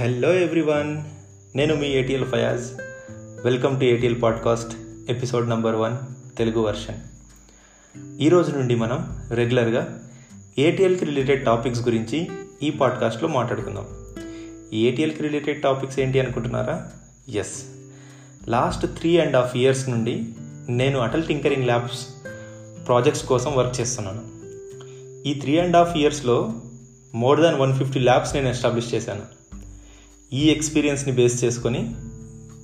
Hello everyone నేను మీ ATL Fayaz welcome to ATL podcast episode number one Telugu version ఈరోజు నుండి మనం రెగ్యులర్గా ఏటీఎల్కి రిలేటెడ్ టాపిక్స్ గురించి ఈ పాడ్కాస్ట్లో మాట్లాడుకుందాం. ఏటీఎల్కి రిలేటెడ్ టాపిక్స్ ఏంటి అనుకుంటున్నారా? Yes last three and half years నుండి నేను అటల్ టింకరింగ్ ల్యాబ్స్ ప్రాజెక్ట్స్ కోసం వర్క్ చేస్తున్నాను. ఈ త్రీ అండ్ హాఫ్ ఇయర్స్లో more than one fifty labs నేను ఎస్టాబ్లిష్ చేశాను. ఈ ఎక్స్పీరియన్స్ని బేస్ చేసుకొని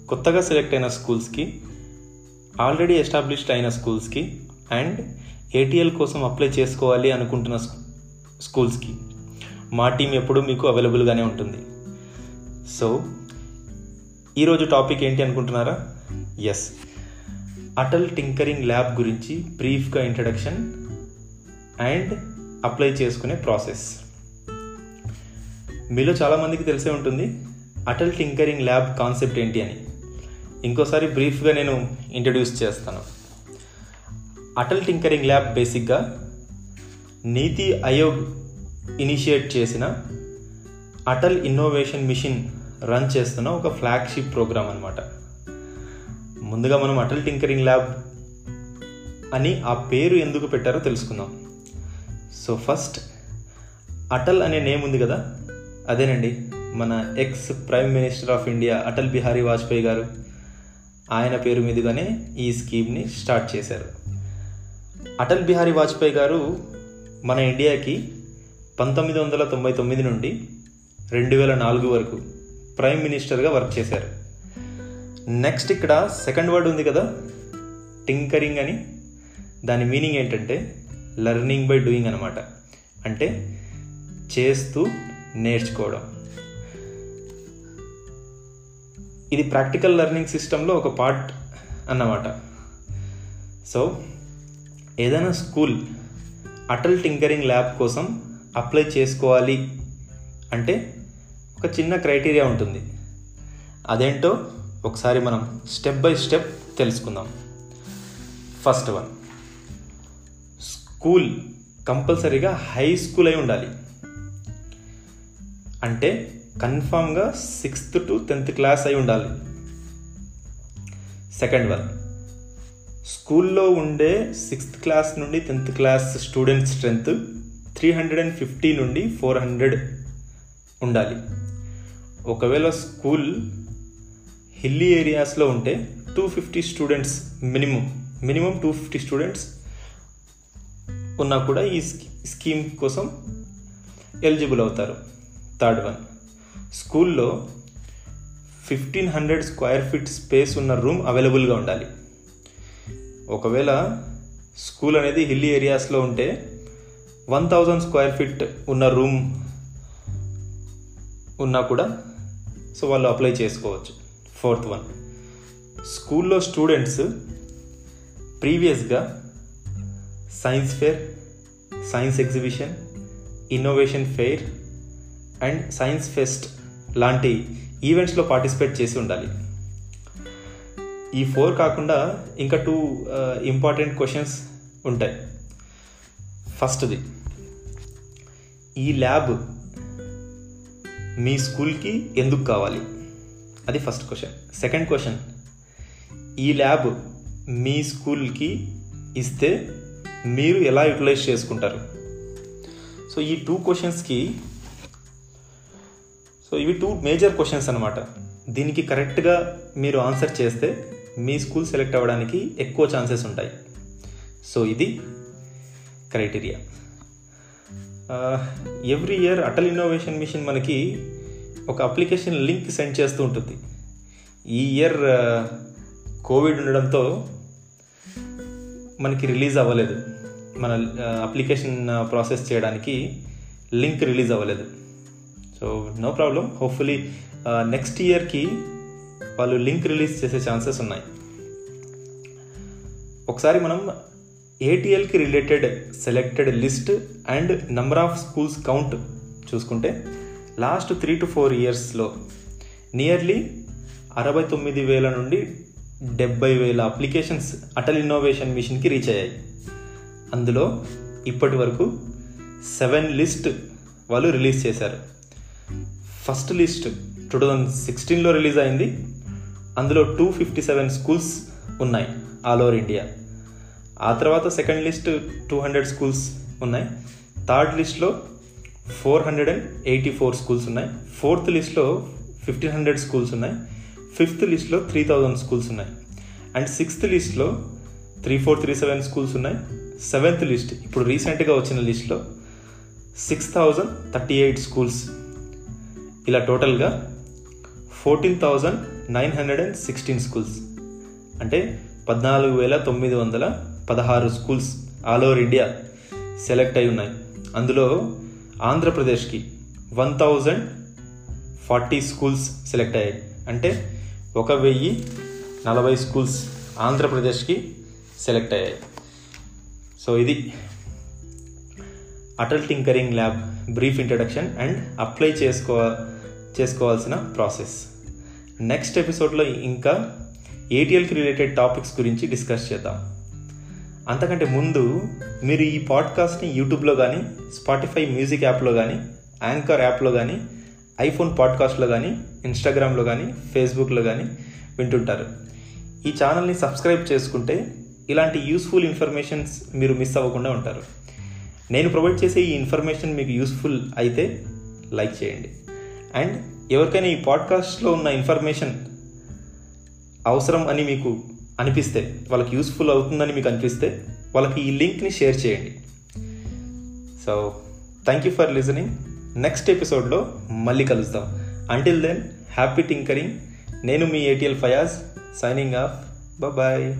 కొత్తగా సెలెక్ట్ అయిన స్కూల్స్కి ఆల్రెడీ ఎస్టాబ్లిష్డ్ అయిన స్కూల్స్కి అండ్ ఏటీఎల్ కోసం అప్లై చేసుకోవాలి అనుకుంటున్న స్కూల్స్కి మా టీం ఎప్పుడూ మీకు అవైలబుల్గానే ఉంటుంది. సో ఈరోజు టాపిక్ ఏంటి అనుకుంటున్నారా? ఎస్ అటల్ టింకరింగ్ ల్యాబ్ గురించి బ్రీఫ్గా ఇంట్రడక్షన్ అండ్ అప్లై చేసుకునే ప్రాసెస్ మీలో చాలామందికి తెలిసే ఉంటుంది. అటల్ టింకరింగ్ ల్యాబ్ కాన్సెప్ట్ ఏంటి అని. ఇంకోసారి బ్రీఫ్గా నేను ఇంట్రడ్యూస్ చేస్తాను. అటల్ టింకరింగ్ ల్యాబ్ బేసిక్గా నీతి ఆయోగ్ ఇనిషియేట్ చేసిన అటల్ ఇన్నోవేషన్ మిషన్ రన్ చేస్తున్న ఒక ఫ్లాగ్షిప్ ప్రోగ్రామ్ అనమాట ముందుగా మనం అటల్ టింకరింగ్ ల్యాబ్ అని ఆ పేరు ఎందుకు పెట్టారో తెలుసుకుందాం. సో ఫస్ట్ అటల్ అనే నేమ్ ఉంది కదా? అదేనండి. మన ex prime minister of India Atal Bihari Vajpayee garu ఆయన పేరు మీదుగానే ఈ స్కీమ్ని స్టార్ట్ చేశారు. అటల్ బిహారీ వాజ్పేయి గారు మన ఇండియాకి పంతొమ్మిది వందల తొంభై తొమ్మిది నుండి రెండు వేల నాలుగు వరకు ప్రైమ్ మినిస్టర్గా వర్క్ చేశారు. నెక్స్ట్ ఇక్కడ సెకండ్ వర్డ్ ఉంది కదా టింకరింగ్ అని. దాని మీనింగ్ ఏంటంటే లెర్నింగ్ బై డూయింగ్ అనమాట అంటే చేస్తూ నేర్చుకోవడం. ఇది ప్రాక్టికల్ లెర్నింగ్ సిస్టంలో ఒక పార్ట్ అన్నమాట. సో ఏదైనా స్కూల్ అటల్ టింకరింగ్ ల్యాబ్ కోసం అప్లై చేసుకోవాలి అంటే ఒక చిన్న క్రైటీరియా ఉంటుంది. అదేంటో ఒకసారి మనం స్టెప్ బై స్టెప్ తెలుసుకుందాం. ఫస్ట్ వన్ స్కూల్ కంపల్సరీగా హై స్కూల్ అయి ఉండాలి. అంటే కన్ఫామ్గా సిక్స్త్ టు టెన్త్ క్లాస్ అయి ఉండాలి. Second one. స్కూల్లో ఉండే సిక్స్త్ క్లాస్ నుండి tenth class student strength three hundred and fifty నుండి ఫోర్ హండ్రెడ్ ఉండాలి. ఒకవేళ స్కూల్ హిల్లీ ఏరియాస్లో ఉంటే two fifty students minimum minimum two fifty students ఉన్నా కూడా ఈ స్కీమ్ కోసం ఎలిజిబుల్ అవుతారు. Third one. స్కూల్లో fifteen hundred square feet space ఉన్న రూమ్ అవైలబుల్గా ఉండాలి. ఒకవేళ స్కూల్ అనేది హిల్లీ ఏరియాస్లో ఉంటే వన్ థౌజండ్ స్క్వేర్ ఫీట్ ఉన్న రూమ్ ఉన్నా కూడా సో వాళ్ళు అప్లై చేసుకోవచ్చు. Fourth one. స్కూల్లో స్టూడెంట్స్ ప్రీవియస్గా science fair science exhibition innovation fair and science fest లాంటి ఈవెంట్స్లో పార్టిసిపేట్ చేసి ఉండాలి. ఈ ఫోర్ కాకుండా ఇంకా టూ ఇంపార్టెంట్ క్వశ్చన్స్ ఉంటాయి. ఫస్ట్ది ఈ ల్యాబ్ మీ స్కూల్కి ఎందుకు కావాలి? అది ఫస్ట్ క్వశ్చన్. సెకండ్ క్వశ్చన్ ఈ ల్యాబ్ మీ స్కూల్కి ఇస్తే మీరు ఎలా యూటిలైజ్ చేసుకుంటారు? సో ఈ టూ క్వశ్చన్స్కి సో ఇవి టూ మేజర్ క్వశ్చన్స్ అనమాట దీనికి కరెక్ట్గా మీరు ఆన్సర్ చేస్తే మీ స్కూల్ సెలెక్ట్ అవ్వడానికి ఎక్కువ ఛాన్సెస్ ఉంటాయి. సో ఇది criteria every year Atal innovation mission మనకి ఒక అప్లికేషన్ లింక్ సెండ్ చేస్తూ ఉంటుంది. ఈ ఇయర్ కోవిడ్ ఉండడంతో మనకి రిలీజ్ అవ్వలేదు. మన అప్లికేషన్ ప్రాసెస్ చేయడానికి లింక్ రిలీజ్ అవ్వలేదు. So no problem hopefully next ఇయర్కి వాళ్ళు లింక్ రిలీజ్ చేసే ఛాన్సెస్ ఉన్నాయి. ఒకసారి మనం ఏటీఎల్కి related selected list and number of schools count చూసుకుంటే లాస్ట్ త్రీ టు ఫోర్ ఇయర్స్లో నియర్లీ అరవై తొమ్మిది వేల నుండి డెబ్బై వేల అప్లికేషన్స్ అటల్ ఇన్నోవేషన్ మిషన్కి రీచ్ అయ్యాయి. అందులో ఇప్పటి వరకు సెవెన్ లిస్ట్ వాళ్ళు రిలీజ్ చేశారు. ఫస్ట్ లిస్ట్ టూ థౌజండ్ సిక్స్టీన్లో రిలీజ్ అయింది. అందులో టూ ఫిఫ్టీ సెవెన్ స్కూల్స్ ఉన్నాయి ఆల్ ఓవర్ ఇండియా. ఆ తర్వాత second list two hundred schools ఉన్నాయి. థర్డ్ లిస్ట్లో four hundred and eighty four schools ఉన్నాయి. ఫోర్త్ లిస్ట్లో ఫిఫ్టీన్ హండ్రెడ్ స్కూల్స్ ఉన్నాయి. ఫిఫ్త్ లిస్ట్లో త్రీ థౌజండ్ స్కూల్స్ ఉన్నాయి. అండ్ సిక్స్త్ లిస్ట్లో three four three seven schools ఉన్నాయి. సెవెంత్ లిస్ట్ ఇప్పుడు రీసెంట్గా వచ్చిన లిస్ట్లో six thousand thirty eight schools ఇలా టోటల్గా fourteen thousand nine hundred and sixteen schools అంటే పద్నాలుగు వేల తొమ్మిది వందల పదహారు schools all over India select అయి ఉన్నాయి. అందులో ఆంధ్రప్రదేశ్కి one thousand forty schools select అయ్యాయి. అంటే ఒక వెయ్యి నలభై స్కూల్స్ ఆంధ్రప్రదేశ్కి సెలెక్ట్ అయ్యాయి. సో ఇది Atal tinkering lab brief introduction and apply చేసుకో చేసుకోవాల్సిన ప్రాసెస్. నెక్స్ట్ ఎపిసోడ్లో ఇంకా ఏటీఎల్కి రిలేటెడ్ టాపిక్స్ గురించి డిస్కస్ చేద్దాం. అంతకంటే ముందు మీరు ఈ పాడ్కాస్ట్ని యూట్యూబ్లో కానీ స్పాటిఫై మ్యూజిక్ యాప్లో కానీ యాంకర్ యాప్లో కానీ ఐఫోన్ పాడ్కాస్ట్లో కానీ ఇన్స్టాగ్రామ్లో కానీ ఫేస్బుక్లో కానీ వింటుంటారు. ఈ ఛానల్ని సబ్స్క్రైబ్ చేసుకుంటే ఇలాంటి యూస్ఫుల్ ఇన్ఫర్మేషన్స్ మీరు మిస్ అవ్వకుండా ఉంటారు. నేను ప్రొవైడ్ చేసే ఈ ఇన్ఫర్మేషన్ మీకు యూస్ఫుల్ అయితే లైక్ చేయండి. అండ్ ఎవరికైనా ఈ పాడ్కాస్ట్లో ఉన్న ఇన్ఫర్మేషన్ అవసరం అని మీకు అనిపిస్తే వాళ్ళకి యూస్ఫుల్ అవుతుందని మీకు అనిపిస్తే వాళ్ళకి ఈ లింక్ని షేర్ చేయండి. So thank you for listening next ఎపిసోడ్లో మళ్ళీ కలుస్తాం అంటిల్ దెన్ హ్యాపీ టింకరింగ్ నేను మీ ATL Fayaz signing off bye